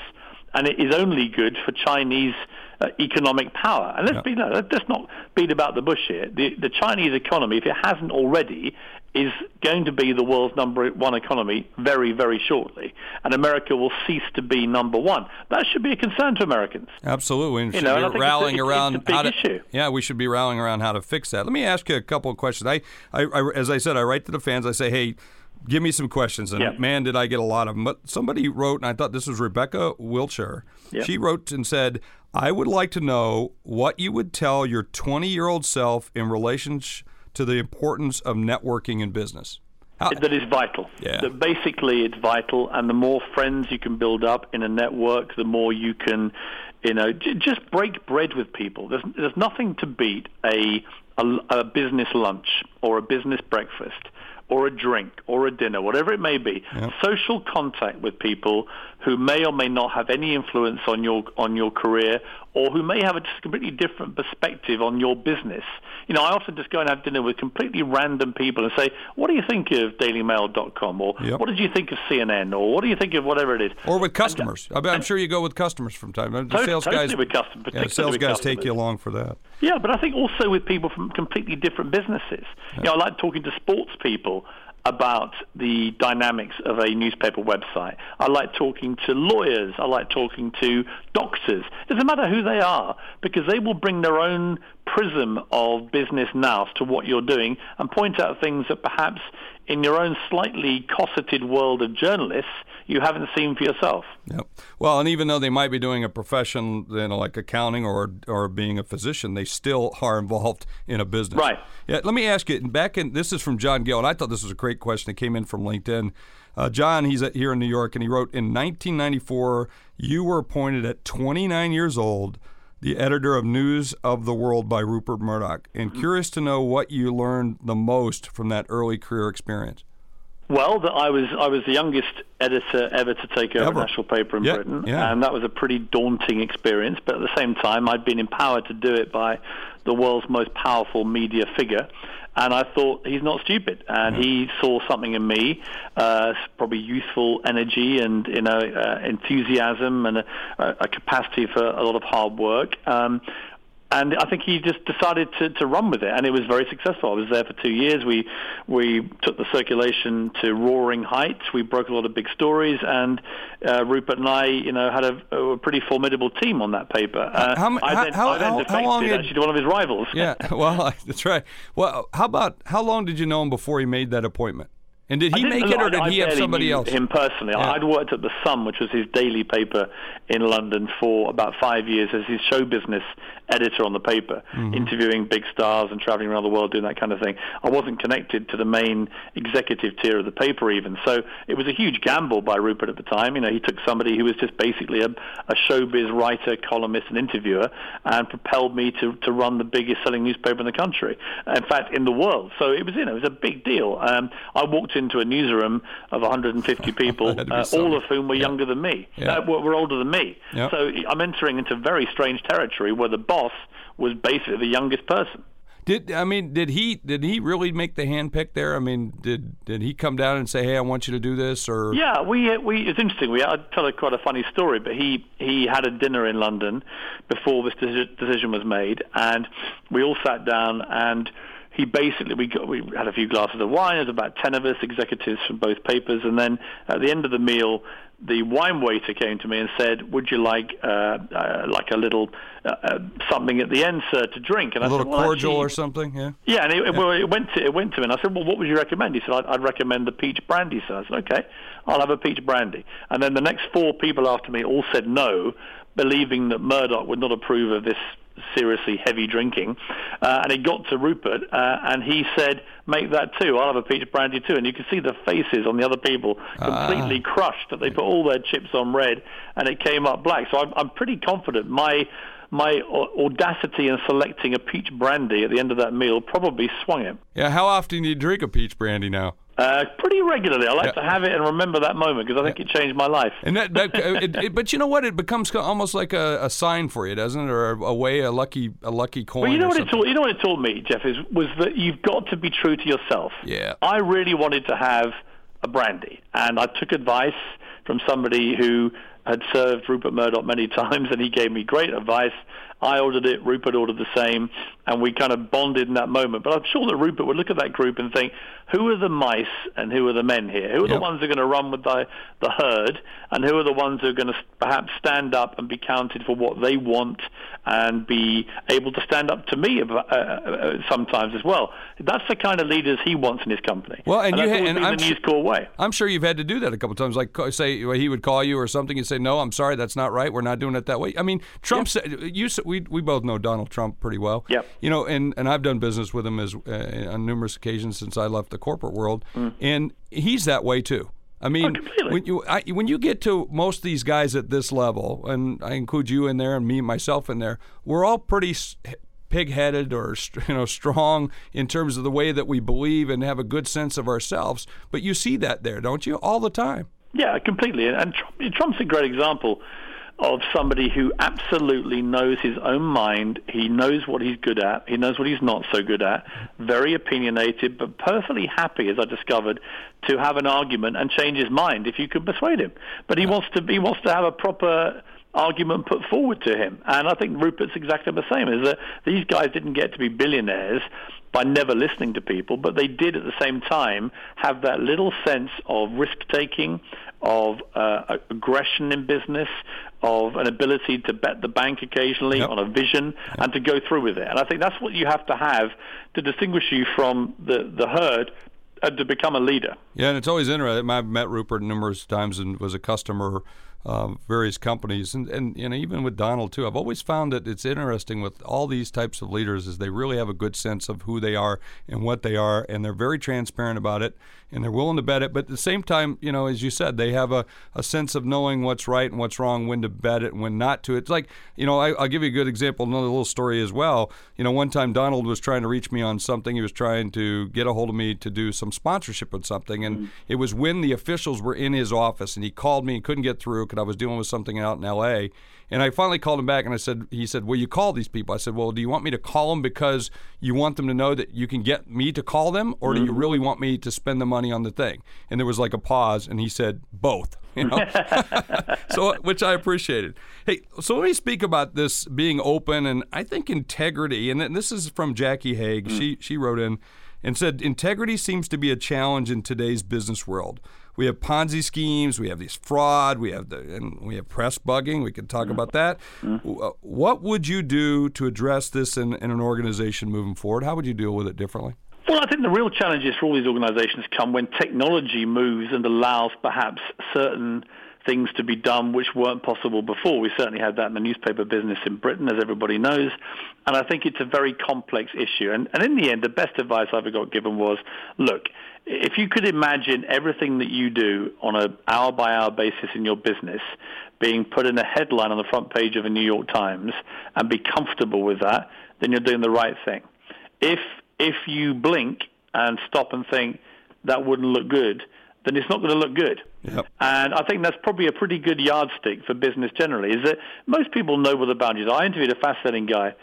[SPEAKER 3] and it is only good for Chinese uh, economic power. And let's, yeah. be, no, let's not beat about the bush here. The, the Chinese economy, if it hasn't already, is going to be the world's number one economy very, very shortly, and America will cease to be number one. That should be a concern to Americans.
[SPEAKER 2] Absolutely,
[SPEAKER 3] and
[SPEAKER 2] you
[SPEAKER 3] know,
[SPEAKER 2] rallying
[SPEAKER 3] it's
[SPEAKER 2] around
[SPEAKER 3] it's
[SPEAKER 2] how to.
[SPEAKER 3] Issue.
[SPEAKER 2] Yeah, we should be rallying around how to fix that. Let me ask you a couple of questions. I, I, I as I said, I write to the fans. I say, hey. Give me some questions, and
[SPEAKER 3] yeah.
[SPEAKER 2] man, did I get a lot of them. But somebody wrote, and I thought this was Rebecca Wilshire.
[SPEAKER 3] Yeah.
[SPEAKER 2] She wrote and said, "I would like to know what you would tell your 20-year-old self in relationship to the importance of networking in business."
[SPEAKER 3] How? That is vital.
[SPEAKER 2] Yeah.
[SPEAKER 3] That basically it's vital, and the more friends you can build up in a network, the more you can, you know, j- just break bread with people. There's there's nothing to beat a, a, a business lunch or a business breakfast or a drink or a dinner, whatever it may be,
[SPEAKER 2] yep.
[SPEAKER 3] social contact with people who may or may not have any influence on your on your career or who may have a just completely different perspective on your business. You know, I often just go and have dinner with completely random people and say, "What do you think of DailyMail.com?" or
[SPEAKER 2] yep.
[SPEAKER 3] "What did you think of CNN?" or "What do you think of whatever it is?"
[SPEAKER 2] Or with customers. Uh, and, I'm sure you go with customers from time. The
[SPEAKER 3] totally,
[SPEAKER 2] sales
[SPEAKER 3] totally
[SPEAKER 2] guys,
[SPEAKER 3] with customers,
[SPEAKER 2] yeah, sales guys
[SPEAKER 3] customers.
[SPEAKER 2] take you along for that.
[SPEAKER 3] Yeah, but I think also with people from completely different businesses. Yeah. You know, I like talking to sports people about the dynamics of a newspaper website. I like talking to lawyers. I like talking to doctors. It doesn't matter who they are because they will bring their own prism of business nous to what you're doing and point out things that perhaps in your own slightly cosseted world of journalists you haven't seen for yourself.
[SPEAKER 2] Yep. Well, and even though they might be doing a profession, you know, like accounting or or being a physician, they still are involved in a business.
[SPEAKER 3] Right.
[SPEAKER 2] Yeah. Let me ask you. Back in this is from John Gill, and I thought this was a great question. It came in from LinkedIn. Uh, John, he's at, here in New York, and he wrote in 1994, you were appointed at 29 years old the editor of News of the World by Rupert Murdoch, and curious to know what you learned the most from that early career experience.
[SPEAKER 3] Well, that I was I was the youngest editor ever to take over
[SPEAKER 2] ever.
[SPEAKER 3] a national paper in
[SPEAKER 2] yeah,
[SPEAKER 3] Britain,
[SPEAKER 2] yeah.
[SPEAKER 3] and that was a pretty daunting experience. But at the same time, I'd been empowered to do it by the world's most powerful media figure, and I thought he's not stupid, and yeah. he saw something in me, uh, probably youthful energy and you know uh, enthusiasm and a, a, capacity for a lot of hard work. Um, and I think he just decided to, to run with it, and it was very successful. I was there for two years. We we took the circulation to roaring heights. We broke a lot of big stories, and uh, Rupert and I, you know, had a, a pretty formidable team on that paper. Uh,
[SPEAKER 2] how,
[SPEAKER 3] I then,
[SPEAKER 2] how,
[SPEAKER 3] I then
[SPEAKER 2] how,
[SPEAKER 3] defected
[SPEAKER 2] how long had,
[SPEAKER 3] actually to one of his rivals.
[SPEAKER 2] Yeah, well, that's right. Well, how about how long did you know him before he made that appointment? And did he make it, or did
[SPEAKER 3] I
[SPEAKER 2] he have somebody else?
[SPEAKER 3] Him personally.
[SPEAKER 2] Yeah.
[SPEAKER 3] I'd worked at the Sun, which was his daily paper in London for about five years as his show business editor on the paper,
[SPEAKER 2] Mm-hmm.
[SPEAKER 3] interviewing big stars and traveling around the world doing that kind of thing. I wasn't connected to the main executive tier of the paper even, so it was a huge gamble by Rupert at the time. You know, he took somebody who was just basically a, a showbiz writer, columnist, and interviewer, and propelled me to to run the biggest selling newspaper in the country. In fact, in the world. So it was, you know, it was a big deal. Um, I walked into a newsroom of 150 people,
[SPEAKER 2] Had to be
[SPEAKER 3] uh, all of whom were younger than me,
[SPEAKER 2] Yeah.
[SPEAKER 3] uh, were, were older than me.
[SPEAKER 2] Yeah.
[SPEAKER 3] So I'm entering into very strange territory where the boss was basically the youngest person.
[SPEAKER 2] Did I mean did he did he really make the hand pick there? I mean, did did he come down and say, "Hey, I want you to do this"? Or
[SPEAKER 3] Yeah, we we it's interesting. We I'd tell a quite a funny story, but he he had a dinner in London before this decision was made, and we all sat down and. He basically we got we had a few glasses of wine. There's about ten of us, executives from both papers, and then at the end of the meal, the wine waiter came to me and said, "Would you like uh, uh, like a little uh, uh, something at the end, sir, to drink?" And
[SPEAKER 2] a
[SPEAKER 3] I
[SPEAKER 2] little
[SPEAKER 3] said, well,
[SPEAKER 2] cordial
[SPEAKER 3] actually,
[SPEAKER 2] or something? Yeah.
[SPEAKER 3] yeah, and it, well, it went to it went to him, and I said, "Well, what would you recommend?" He said, "I'd, I'd recommend the peach brandy." So I said, "Okay, I'll have a peach brandy." And then the next four people after me all said no, believing that Murdoch would not approve of this seriously heavy drinking. Uh, and it got to Rupert, uh, and he said, "Make that too. I'll have a peach brandy too." And you could see the faces on the other people completely crushed that they put all their chips on red, and it came up black. So I'm, I'm pretty confident my my audacity in selecting a peach brandy at the end of that meal probably swung it.
[SPEAKER 2] Yeah. How often do you drink a peach brandy now?
[SPEAKER 3] Uh, pretty regularly. I like
[SPEAKER 2] Yeah.
[SPEAKER 3] to have it and remember that moment because I think it changed my life.
[SPEAKER 2] And that, that it, it, but you know what? It becomes almost like a, a sign for you, doesn't it? Or a, a way, a lucky, a lucky coin.
[SPEAKER 3] Well, you know what it
[SPEAKER 2] something.
[SPEAKER 3] taught. You know what it taught me, Jeff, is was that you've got to be true to yourself.
[SPEAKER 2] Yeah.
[SPEAKER 3] I really wanted to have a brandy, and I took advice from somebody who had served Rupert Murdoch many times, and he gave me great advice. I ordered it, Rupert ordered the same, and we kind of bonded in that moment. But I'm sure that Rupert would look at that group and think, who are the mice and who are the men here? Who are the ones who are going to run with the, the herd, and who are the ones who are going to perhaps stand up and be counted for what they want and be able to stand up to me uh, uh, sometimes as well? That's the kind of leaders he wants in his company.
[SPEAKER 2] Well, and you
[SPEAKER 3] that's
[SPEAKER 2] ha-
[SPEAKER 3] always
[SPEAKER 2] and I'm
[SPEAKER 3] the
[SPEAKER 2] su-
[SPEAKER 3] News Corp's way.
[SPEAKER 2] I'm sure you've had to do that a couple times. Like say he would call you or something, you say, "No, I'm sorry, that's not right. We're not doing it that way." I mean, Trump said you. We we both know Donald Trump pretty well.
[SPEAKER 3] Yep.
[SPEAKER 2] You know, and and I've done business with him as uh, on numerous occasions since I left the corporate world, and he's that way too. I mean,
[SPEAKER 3] Mm. Oh,
[SPEAKER 2] when you I, when you get to most of these guys at this level, and I include you in there and me myself in there, we're all pretty. Pig-headed or you know strong in terms of the way that we believe and have a good sense of ourselves, but you see that there, don't you, all the time?
[SPEAKER 3] Yeah, completely. And Trump, Trump's a great example of somebody who absolutely knows his own mind. He knows what he's good at. He knows what he's not so good at. Very opinionated, but perfectly happy, as I discovered, to have an argument and change his mind if you could persuade him. But he wants to. He wants to have a proper argument put forward to him. And I think Rupert's exactly the same. Is that these guys didn't get to be billionaires by never listening to people, but they did at the same time have that little sense of risk taking, of uh, aggression in business, of an ability to bet the bank occasionally
[SPEAKER 2] Yep.
[SPEAKER 3] on a vision and to go through with it. And I think that's what you have to have to distinguish you from the, the herd and to become a leader.
[SPEAKER 2] Yeah, and it's always interesting. I've met Rupert numerous times and was a customer of various companies, and, and you know even with Donald too. I've always found that it's interesting with all these types of leaders is they really have a good sense of who they are and what they are, and they're very transparent about it, and they're willing to bet it. But at the same time, you know, as you said, they have a, a sense of knowing what's right and what's wrong, when to bet it and when not to. It's like you know, I, I'll give you a good example, another little story as well. You know, one time Donald was trying to reach me on something. He was trying to get a hold of me to do some sponsorship with something, something, and mm-hmm. it was when the officials were in his office, and he called me and couldn't get through because I was dealing with something out in L.A. And I finally called him back and I said, he said, Well, you call these people. I said, Well, do you want me to call them because you want them to know that you can get me to call them, or do you mm-hmm. really want me to spend the money on the thing? And there was like a pause, and he said, Both. You know? so, which I appreciated. Hey, so let me speak about this being open and I think integrity. And this is from Jackie Haig. She she wrote in and said integrity seems to be a challenge in today's business world we have Ponzi schemes, we have these fraud, we have the and we have press bugging. We can talk mm-hmm. about that. Mm-hmm. What would you do to address this in, in an organization moving forward? How would you deal with it differently?
[SPEAKER 3] Well, I think the real challenges for all these organizations come when technology moves and allows perhaps certain things to be done which weren't possible before. We certainly had that in the newspaper business in Britain, as everybody knows. And I think it's a very complex issue. And, and in the end, the best advice I ever got given was, look, if you could imagine everything that you do on a hour by hour basis in your business being put in a headline on the front page of a New York Times and be comfortable with that, then you're doing the right thing. If if you blink and stop and think that wouldn't look good, then it's not going to look good. Yep. And I think that's probably a pretty good yardstick for business generally, is that most people know where the boundaries are. I interviewed a fascinating guy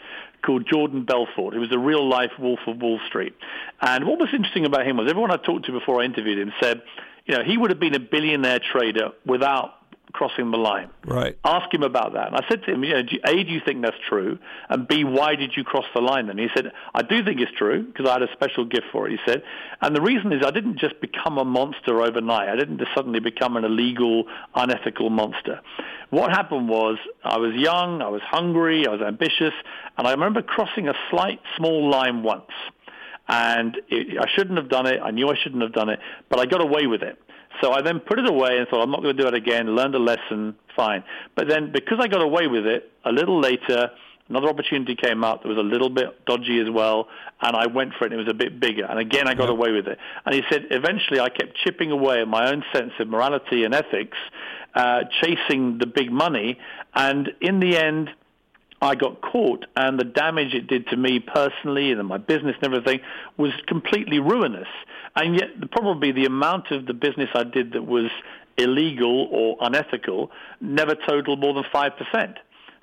[SPEAKER 3] called Jordan Belfort, who was a real life wolf of Wall Street. And what was interesting about him was everyone I talked to before I interviewed him said, you know, he would have been a billionaire trader without crossing the line.
[SPEAKER 2] Right.
[SPEAKER 3] Ask him about that. And I said to him, you know, A, do you think that's true? And B, why did you cross the line then? He said, I do think it's true because I had a special gift for it, he said. And the reason is I didn't just become a monster overnight. I didn't just suddenly become an illegal, unethical monster. What happened was I was young, I was hungry, I was ambitious, and I remember crossing a slight, small line once. And it, I shouldn't have done it. I knew I shouldn't have done it, but I got away with it. So I then put it away and thought, I'm not going to do it again, learned a lesson, fine. But then because I got away with it, a little later, another opportunity came up that was a little bit dodgy as well, and I went for it, and it was a bit bigger. And again, I got yeah. away with it. And he said, eventually I kept chipping away at my own sense of morality and ethics, uh, chasing the big money, and in the end, I got caught, and the damage it did to me personally and my business and everything was completely ruinous. And yet, probably the amount of the business I did that was illegal or unethical never totaled more than 5%.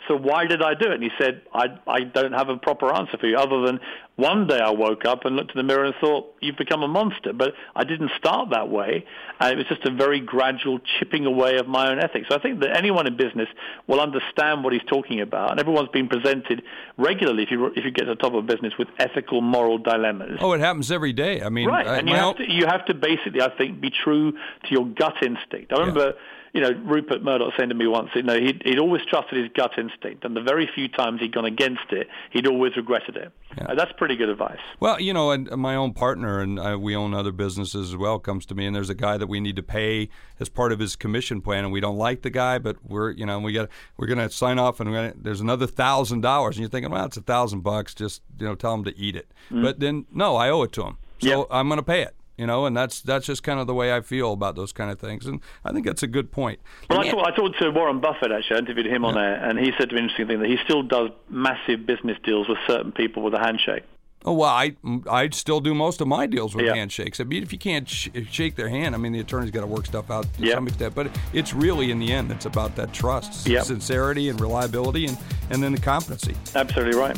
[SPEAKER 3] So why did I do it? And he said, I, I don't have a proper answer for you other than one day I woke up and looked in the mirror and thought, you've become a monster. But I didn't start that way. And it was just a very gradual chipping away of my own ethics. So I think that anyone in business will understand what he's talking about. And everyone's been presented regularly, if you, if you get to the top of business, with ethical, moral dilemmas.
[SPEAKER 2] Oh, it happens every day. I mean,
[SPEAKER 3] right.
[SPEAKER 2] I,
[SPEAKER 3] and you have, to, you have to basically, I think, be true to your gut instinct. I remember... Yeah you know, Rupert Murdoch saying to me once, you know, he'd, he'd always trusted his gut instinct, and the very few times he'd gone against it, he'd always regretted it. Yeah. Uh, that's pretty good advice.
[SPEAKER 2] Well, you know, and my own partner, and I, we own other businesses as well, comes to me, and there's a guy that we need to pay as part of his commission plan, and we don't like the guy, but we're, you know, we got we're going to sign off, and gonna, there's another thousand dollars, and you're thinking, well, it's a thousand bucks, just you know, tell him to eat it. Mm. But then, no, I owe it to him, so. I'm going to pay it you know, and that's that's just kind of the way I feel about those kind of things, and I think that's a good point.
[SPEAKER 3] Well, I, talk, I talked to Warren Buffett actually. I interviewed him yeah. on air, and he said to me an interesting thing that he still does massive business deals with certain people with a handshake.
[SPEAKER 2] Oh well, I I still do most of my deals with yeah. handshakes. I mean, if you can't sh- shake their hand, I mean, the attorney's got to work stuff out to some extent. But it's really in the end, it's about that trust, yep. sincerity, and reliability, and and then the competency.
[SPEAKER 3] Absolutely right.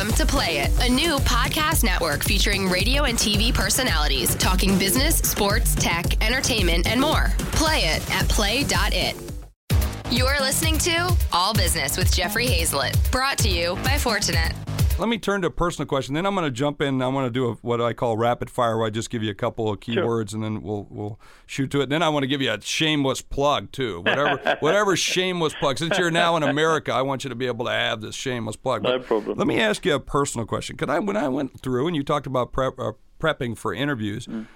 [SPEAKER 1] To Play It, a new podcast network featuring radio and TV personalities talking business, sports, tech, entertainment, and more. Play it at play.it. You're listening to All Business with Jeffrey Hayzlett, brought to you by Fortinet
[SPEAKER 2] let me turn to a personal question. Then I'm going to jump in. I'm going to do a, what I call rapid fire, where I just give you a couple of keywords sure. and then we'll we'll shoot to it. then I want to give you a shameless plug too. Whatever whatever shameless plug. Since you're now in America, I want you to be able to have this shameless plug.
[SPEAKER 3] But no problem.
[SPEAKER 2] Let me ask you a personal question. Could I when I went through and you talked about prep, uh, prepping for interviews, mm.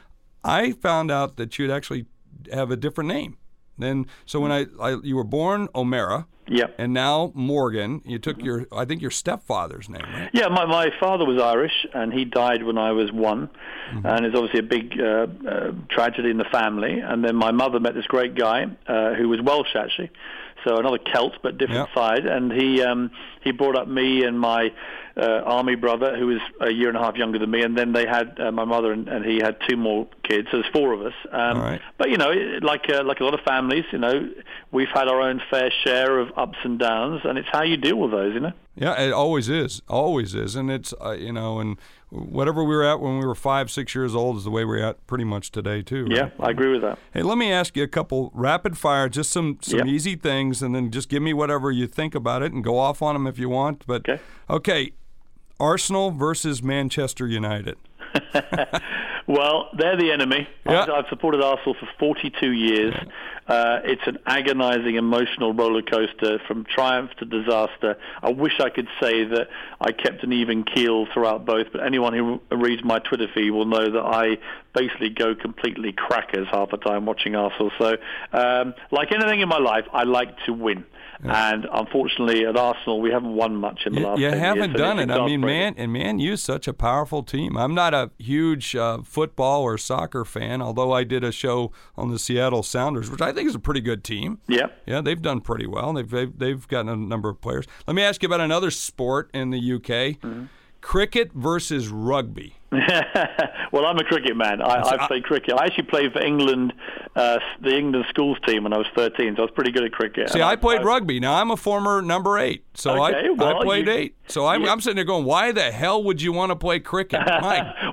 [SPEAKER 2] I found out that you'd actually have a different name. Then, so when I, I you were born O'Meara,
[SPEAKER 3] Yep.
[SPEAKER 2] And now Morgan, you took your, I think your stepfather's name, right?
[SPEAKER 3] Yeah, my, my father was Irish, and he died when I was one, mm-hmm. and it's obviously a big uh, uh, tragedy in the family. And then my mother met this great guy uh, who was Welsh, actually. so another Celt, but different
[SPEAKER 2] Yep.
[SPEAKER 3] side. And he um, he brought up me and my uh, army brother, who was a year and a half younger than me, and then they had uh, my mother and, and he had two more kids. So there's four of us. Um,
[SPEAKER 2] right.
[SPEAKER 3] But you know, like uh, like a lot of families, you know, we've had our own fair share of ups and downs, and it's how you deal with those, you know.
[SPEAKER 2] Yeah, it always is, always is, and it's uh, you know, and whatever we were at when we were five, six years old is the way we're at pretty much today too. right?
[SPEAKER 3] Yeah, I agree with that.
[SPEAKER 2] Hey, let me ask you a couple rapid fire, just some some easy things, and then just give me whatever you think about it, and go off on them if you want. But
[SPEAKER 3] Okay.
[SPEAKER 2] okay, Arsenal versus Manchester United.
[SPEAKER 3] Well, they're the enemy. I've supported Arsenal for 42 years. Uh, it's an agonizing, emotional roller coaster from triumph to disaster. I wish I could say that I kept an even keel throughout both, but anyone who reads my Twitter feed will know that I basically go completely crackers half the time watching Arsenal. So, um, like anything in my life, I like to win. And unfortunately, at Arsenal, we haven't won much in the
[SPEAKER 2] You,
[SPEAKER 3] last
[SPEAKER 2] you
[SPEAKER 3] 10
[SPEAKER 2] haven't
[SPEAKER 3] years,
[SPEAKER 2] done it. I mean, man, and Man U's such a powerful team. I'm not a huge uh, football or soccer fan, although I did a show on the Seattle Sounders, which I think is a pretty good team.
[SPEAKER 3] Yeah.
[SPEAKER 2] Yeah, they've done pretty well. They've they've, they've gotten a number of players. Let me ask you about another sport in the UK:
[SPEAKER 3] Mm-hmm.
[SPEAKER 2] cricket versus rugby.
[SPEAKER 3] well, I'm a cricket man. I,
[SPEAKER 2] I-
[SPEAKER 3] I played cricket. I actually played for England, uh, the England schools team when I was 13, so I was pretty good at cricket.
[SPEAKER 2] See,
[SPEAKER 3] And
[SPEAKER 2] I played rugby. Now I'm a former number eight, so I,
[SPEAKER 3] Okay,
[SPEAKER 2] I
[SPEAKER 3] well,
[SPEAKER 2] played
[SPEAKER 3] you-
[SPEAKER 2] eight. So I'm,
[SPEAKER 3] you-
[SPEAKER 2] I'm sitting there going, why the hell would you want to play cricket?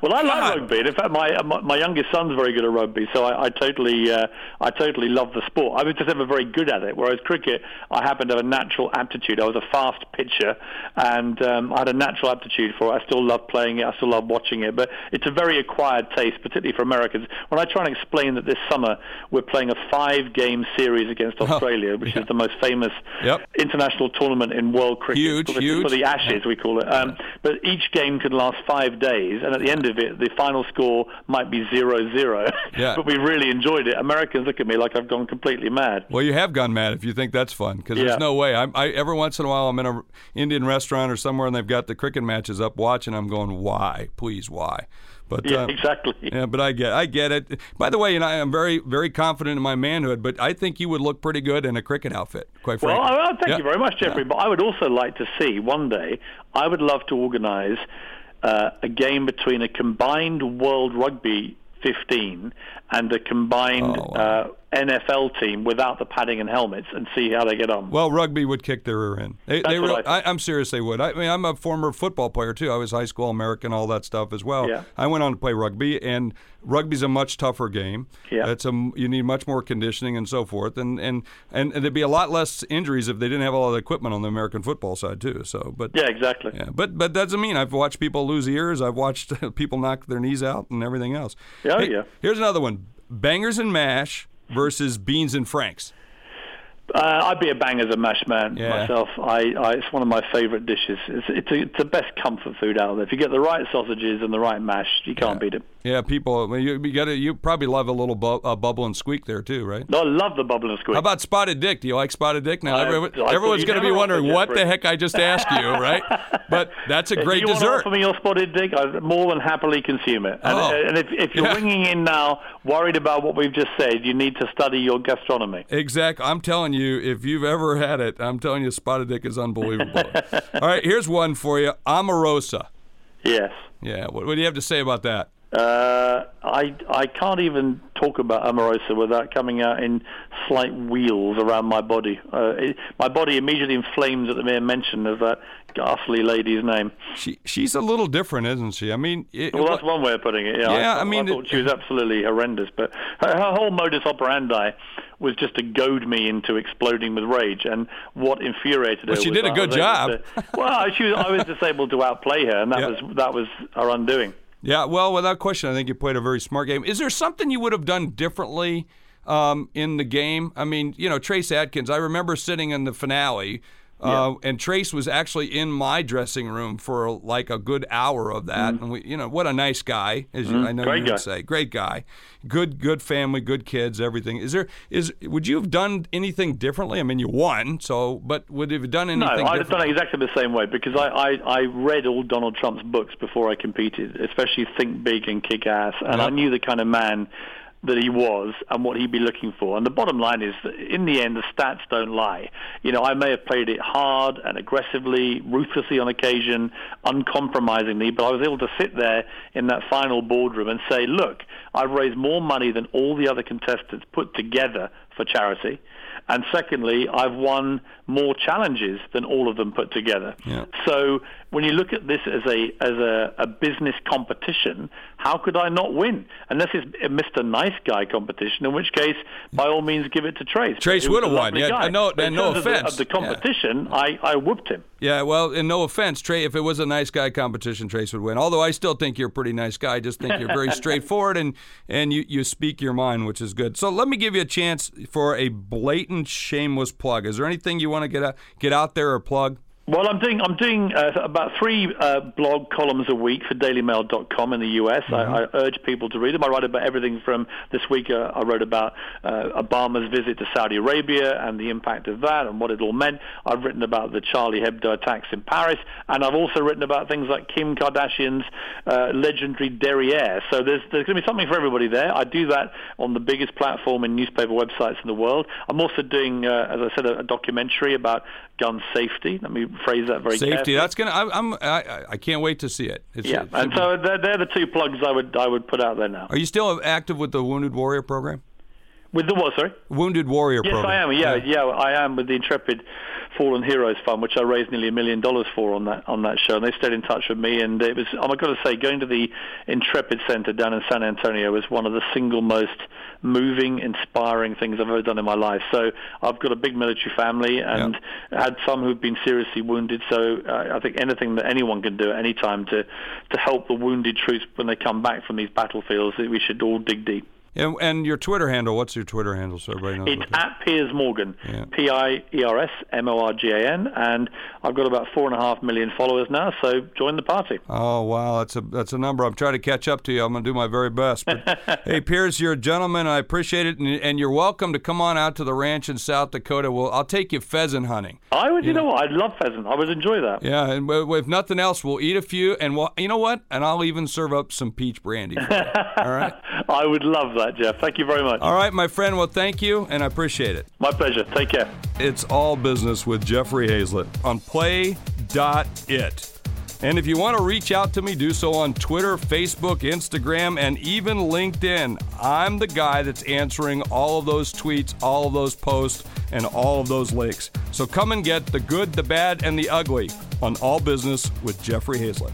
[SPEAKER 3] Well, I like rugby. And in fact, my, my my youngest son's very good at rugby, so I, I totally uh, I totally love the sport. I was just never very good at it. Whereas cricket, I happened to have a natural aptitude. I was a fast pitcher, and um, I had a natural aptitude for it. I still love playing it. I still love watching it. But it's a very acquired taste, particularly for Americans. When I try and explain that this summer we're playing a five-game series against Australia, which is the most famous
[SPEAKER 2] Yep.
[SPEAKER 3] international tournament in world cricket
[SPEAKER 2] Huge,
[SPEAKER 3] for, the,
[SPEAKER 2] huge.
[SPEAKER 3] for the Ashes, we call it. Um, but each game can last five days, and at the end of it, the final score might be zero-zero.
[SPEAKER 2] Yeah.
[SPEAKER 3] but we really enjoyed it. Americans look at me like I've gone completely mad.
[SPEAKER 2] Well, you have gone mad if you think that's fun, because
[SPEAKER 3] Yeah.
[SPEAKER 2] there's no way. I'm, I every once in a while I'm in an Indian restaurant or somewhere and they've got the cricket matches up watching. I'm going, why, please, why? But
[SPEAKER 3] Yeah,
[SPEAKER 2] uh,
[SPEAKER 3] exactly.
[SPEAKER 2] Yeah, but I get, I get it. By the way, and I am very, very confident in my manhood. But I think you would look pretty good in a cricket outfit. Quite
[SPEAKER 3] Well,
[SPEAKER 2] frankly.
[SPEAKER 3] I- I thank
[SPEAKER 2] Yeah.
[SPEAKER 3] you very much, Jeffrey. But I would also like to see one day. I would love to organise uh, a game between a combined World Rugby 15 and a combined
[SPEAKER 2] Oh, wow.
[SPEAKER 3] NFL team without the padding and helmets, and see how they get on.
[SPEAKER 2] Well, rugby would kick their rear end. They, they really,
[SPEAKER 3] I
[SPEAKER 2] I, I'm serious. They would. I mean, I'm a former football player too. I was high school American, all that stuff as well.
[SPEAKER 3] Yeah.
[SPEAKER 2] I went on to play rugby, and rugby's a much tougher game.
[SPEAKER 3] Yeah.
[SPEAKER 2] It's a you need much more conditioning and so forth, and and and there'd be a lot less injuries if they didn't have all the equipment on the American football side too. So, but
[SPEAKER 3] yeah, exactly.
[SPEAKER 2] yeah, but but that doesn't mean I've watched people lose ears. I've watched people knock their knees out and everything else.
[SPEAKER 3] Oh,
[SPEAKER 2] Hey,
[SPEAKER 3] yeah.
[SPEAKER 2] Here's another one: bangers and mash versus beans and franks.
[SPEAKER 3] Uh, I'd be a bangers and mash man
[SPEAKER 2] Yeah.
[SPEAKER 3] myself. I, I, it's one of my favourite dishes. It's, it's, a, it's the best comfort food out there. If you get the right sausages and the right mash, you can't beat it.
[SPEAKER 2] Yeah, people. well, You, you got. You probably love a little bu- uh, bubble and squeak there too, right?
[SPEAKER 3] No, I love the bubble and squeak.
[SPEAKER 2] How about spotted dick? Do you like spotted dick? Now
[SPEAKER 3] I-
[SPEAKER 2] everyone,
[SPEAKER 3] I
[SPEAKER 2] everyone's going to be wondering what the heck I just asked you, right? But that's a
[SPEAKER 3] if
[SPEAKER 2] great
[SPEAKER 3] you want
[SPEAKER 2] dessert.
[SPEAKER 3] to offer me your spotted dick, I more than happily consume it. And,
[SPEAKER 2] Oh.
[SPEAKER 3] and if, if you're
[SPEAKER 2] Yeah.
[SPEAKER 3] ringing in now, worried about what we've just said, you need to study your gastronomy.
[SPEAKER 2] Exactly. I'm telling you, if you've ever had it, I'm telling you, spotted dick is unbelievable. All right, here's one for you: Omarosa.
[SPEAKER 3] Yes.
[SPEAKER 2] Yeah. What, what do you have to say about that?
[SPEAKER 3] Uh, I I can't even talk about Omarosa without coming out in slight wheels around my body. Uh, it, my body immediately inflames at the mere mention of that ghastly lady's name.
[SPEAKER 2] She she's a little different, isn't she? I mean, it,
[SPEAKER 3] Well, that's one way of putting it. Yeah,
[SPEAKER 2] Yeah,
[SPEAKER 3] I,
[SPEAKER 2] I mean,
[SPEAKER 3] I thought
[SPEAKER 2] it-
[SPEAKER 3] she was absolutely horrendous, but her, her whole modus operandi was just to goad me into exploding with rage. And what infuriated her
[SPEAKER 2] Well, she did a good job.
[SPEAKER 3] to- well, she was, I was just able to outplay her, and that
[SPEAKER 2] Yeah.
[SPEAKER 3] was that was her undoing.
[SPEAKER 2] Yeah, well, without question, I think you played a very smart game. Is there something you would have done differently um, in the game? I mean, you know, Trace Atkins. I remember sitting in the finale, uh, and Trace was actually in my dressing room for like a good hour of that. And we, you know, what a nice guy, as you, I know
[SPEAKER 3] Mm-hmm. Great
[SPEAKER 2] you would
[SPEAKER 3] guy.
[SPEAKER 2] say, great guy, good, good family, good kids, everything. Is there is would you have done anything differently? I mean, you won, so but would you have done anything? No?
[SPEAKER 3] I'd have done it exactly the same way because I, I, I read all Donald Trump's books before I competed, especially Think Big and Kick Ass, and
[SPEAKER 2] Yeah.
[SPEAKER 3] I knew the kind of man that he was and what he'd be looking for. And the bottom line is that in the end, the stats don't lie. You know, I may have played it hard and aggressively, ruthlessly on occasion, uncompromisingly, but I was able to sit there in that final boardroom and say, look, I've raised more money than all the other contestants put together for charity. And secondly, I've won more challenges than all of them put together. Yeah. So when you look at this as a as a, a, business competition, how could I not win? Unless it's a Mr. Nice Guy competition, in which case, by all means, give it to Trace.
[SPEAKER 2] Trace would have won. Yeah, no, and no offense.
[SPEAKER 3] Of the, of the competition, yeah. I, I whooped him.
[SPEAKER 2] Yeah, well, and no offense, Trey. If it was a nice guy competition, Trace would win. Although I still think you're a pretty nice guy. I just think you're very straightforward and and you you speak your mind, which is good. So let me give you a chance for a blatant, shameless plug. Is there anything you want to get out, get out there or plug?
[SPEAKER 3] Well, I'm doing I'm doing uh, about three uh, blog columns a week for DailyMail.com in the U.S. Mm-hmm. I, I, urge people to read them. I write about everything from this week. Uh, I wrote about uh, Obama's visit to Saudi Arabia and the impact of that and what it all meant. I've written about the Charlie Hebdo attacks in Paris, and I've also written about things like Kim Kardashian's uh, legendary derriere. So there's there's going to be something for everybody there. I do that on the biggest platform in newspaper websites in the world. I'm also doing, uh, as I said, a, a documentary about gun safety. Let me phrase that very
[SPEAKER 2] safety.
[SPEAKER 3] Carefully.
[SPEAKER 2] That's gonna. I, I'm. I, I can't wait to see it.
[SPEAKER 3] It's, yeah, and so they're, they're the two plugs I would I would put out there now.
[SPEAKER 2] Are you still active with the Wounded Warrior program?
[SPEAKER 3] With the what? Sorry.
[SPEAKER 2] Wounded Warrior
[SPEAKER 3] yes,
[SPEAKER 2] program.
[SPEAKER 3] I am. Yeah, yeah, yeah, I am with the Intrepid Fallen Heroes Fund, which I raised nearly a million dollars for on that on that show. And they stayed in touch with me, and it was I'm going to say going to the Intrepid Center down in San Antonio was one of the single most moving, inspiring things I've ever done in my life. So I've got a big military family and yeah. had some who've been seriously wounded. So uh, I think anything that anyone can do at any time to to help the wounded troops when they come back from these battlefields, we should all dig deep.
[SPEAKER 2] And, and, your Twitter handle, what's your Twitter handle so everybody knows?
[SPEAKER 3] It's at Piers Morgan, P I E R S M O R G A N, and I've got about four and a half million followers now. So join the party.
[SPEAKER 2] Oh wow, that's a that's a number. I'm trying to catch up to you. I'm going to do my very best. But, hey Piers, you're a gentleman. I appreciate it, and, and, you're welcome to come on out to the ranch in South Dakota. Well, I'll take you pheasant hunting.
[SPEAKER 3] I would. You, you know, know, what? I'd love pheasant. I would enjoy that.
[SPEAKER 2] Yeah, and if nothing else, we'll eat a few, and we'll, you know what? And I'll even serve up some peach brandy. All right.
[SPEAKER 3] I would love that, Jeff. Thank you very much.
[SPEAKER 2] All right, my friend. Well, thank you, and I appreciate it.
[SPEAKER 3] My pleasure. Take care.
[SPEAKER 2] It's all business with Jeffrey Hayzlett on Play.it. And if you want to reach out to me, do so on Twitter, Facebook, Instagram, and even LinkedIn. I'm the guy that's answering all of those tweets, all of those posts, and all of those links. So come and get the good, the bad, and the ugly on All Business with Jeffrey Hayzlett.